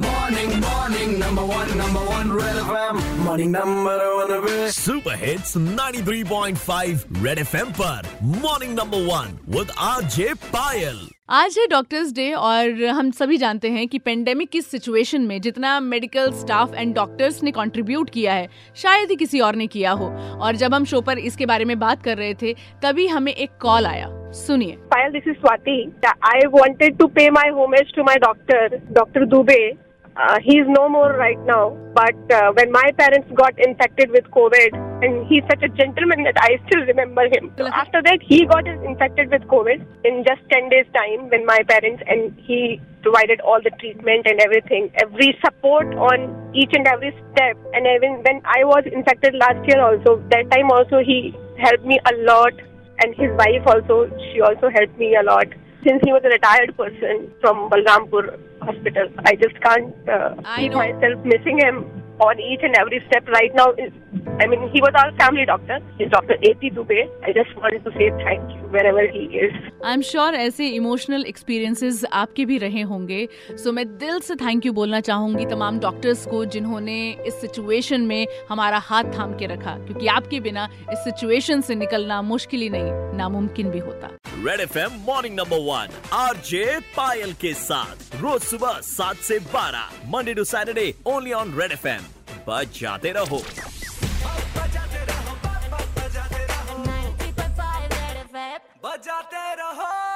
Morning, morning, number one, number one, Red FM. Morning, number one, Red super hits 93.5 red FM पर morning number one with RJ Payal आज है doctors day और हम सभी जानते हैं कि पेंडेमिक की सिचुएशन में जितना मेडिकल स्टाफ एंड डॉक्टर्स ने कंट्रीब्यूट किया है, शायद ही किसी और ने किया हो। और जब हम शो पर इसके बारे में बात कर रहे थे, तभी हमें एक कॉल आया। सुनिए। Payal this is Swati I wanted to pay my homage to my doctor doctor Dubey he is no more right now but when my parents got infected with Covid and he's such a gentleman that I still remember him. So after that, he got infected with COVID in just 10 days' time when my parents, and he provided all the treatment and everything, every support on each and every step. And even when I was infected last year also, that time also he helped me a lot and his wife also she also helped me a lot since he was a retired person from balrampur hospital i just can't uh, I keep know. myself missing him on each and every step right now is i mean he was our family doctor. He's dr ap dubey. I just wanted to say thank you wherever he is. I am sure ऐसे emotional experiences आपके भी रहे होंगे। सो so, मैं दिल से thank you बोलना चाहूँगी तमाम डॉक्टर्स को जिन्होंने इस सिचुएशन में हमारा हाथ थाम के रखा। क्योंकि आपके बिना इस सिचुएशन से निकलना मुश्किल ही नहीं नामुमकिन भी होता। Red F M morning number one RJ Payal के साथ। रोज सुबह सात से बारह Monday to Saturday only on red FM बच जाते रहो। बजाते रहो।